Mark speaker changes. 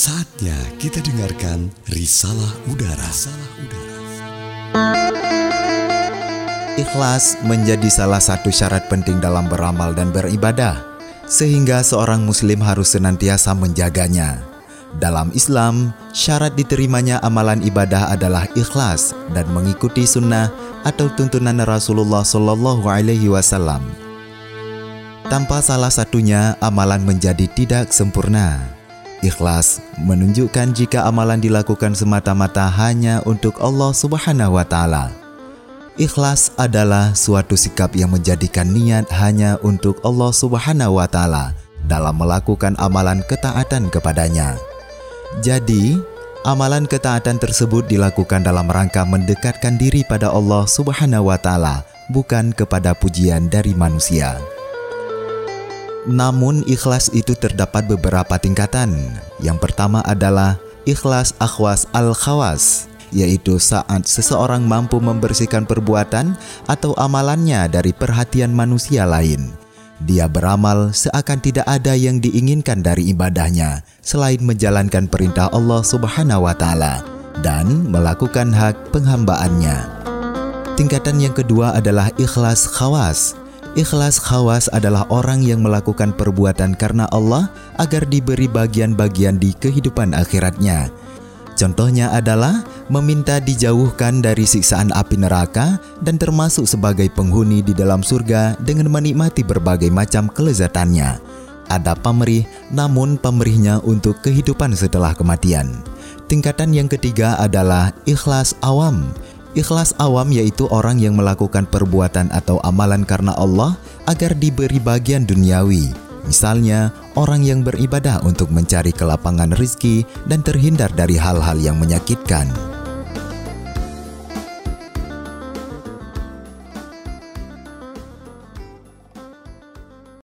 Speaker 1: Saatnya kita dengarkan Risalah Udara. Risalah Udara.
Speaker 2: Ikhlas menjadi salah satu syarat penting dalam beramal dan beribadah, sehingga seorang Muslim harus senantiasa menjaganya. Dalam Islam, syarat diterimanya amalan ibadah adalah ikhlas dan mengikuti sunnah atau tuntunan Rasulullah Shallallahu Alaihi Wasallam. Tanpa salah satunya, amalan menjadi tidak sempurna. Ikhlas menunjukkan jika amalan dilakukan semata-mata hanya untuk Allah Subhanahu wa Ta'ala. Ikhlas adalah suatu sikap yang menjadikan niat hanya untuk Allah Subhanahu wa Ta'ala dalam melakukan amalan ketaatan kepadanya. Jadi, amalan ketaatan tersebut dilakukan dalam rangka mendekatkan diri pada Allah Subhanahu wa Ta'ala, bukan kepada pujian dari manusia. Namun ikhlas itu terdapat beberapa tingkatan. Yang pertama adalah ikhlas akhwas al-khawas, yaitu saat seseorang mampu membersihkan perbuatan atau amalannya dari perhatian manusia lain. Dia beramal seakan tidak ada yang diinginkan dari ibadahnya selain menjalankan perintah Allah Subhanahu wa taala dan melakukan hak penghambaannya. Tingkatan yang kedua adalah ikhlas khawas, Ikhlas khawas adalah orang yang melakukan perbuatan karena Allah agar diberi bagian-bagian di kehidupan akhiratnya. Contohnya adalah meminta dijauhkan dari siksaan api neraka dan termasuk sebagai penghuni di dalam surga dengan menikmati berbagai macam kelezatannya. Ada pamerih, namun pamerihnya untuk kehidupan setelah kematian. Tingkatan yang ketiga adalah ikhlas awam, Ikhlas awam yaitu orang yang melakukan perbuatan atau amalan karena Allah agar diberi bagian duniawi. Misalnya, orang yang beribadah untuk mencari kelapangan rizki dan terhindar dari hal-hal yang menyakitkan.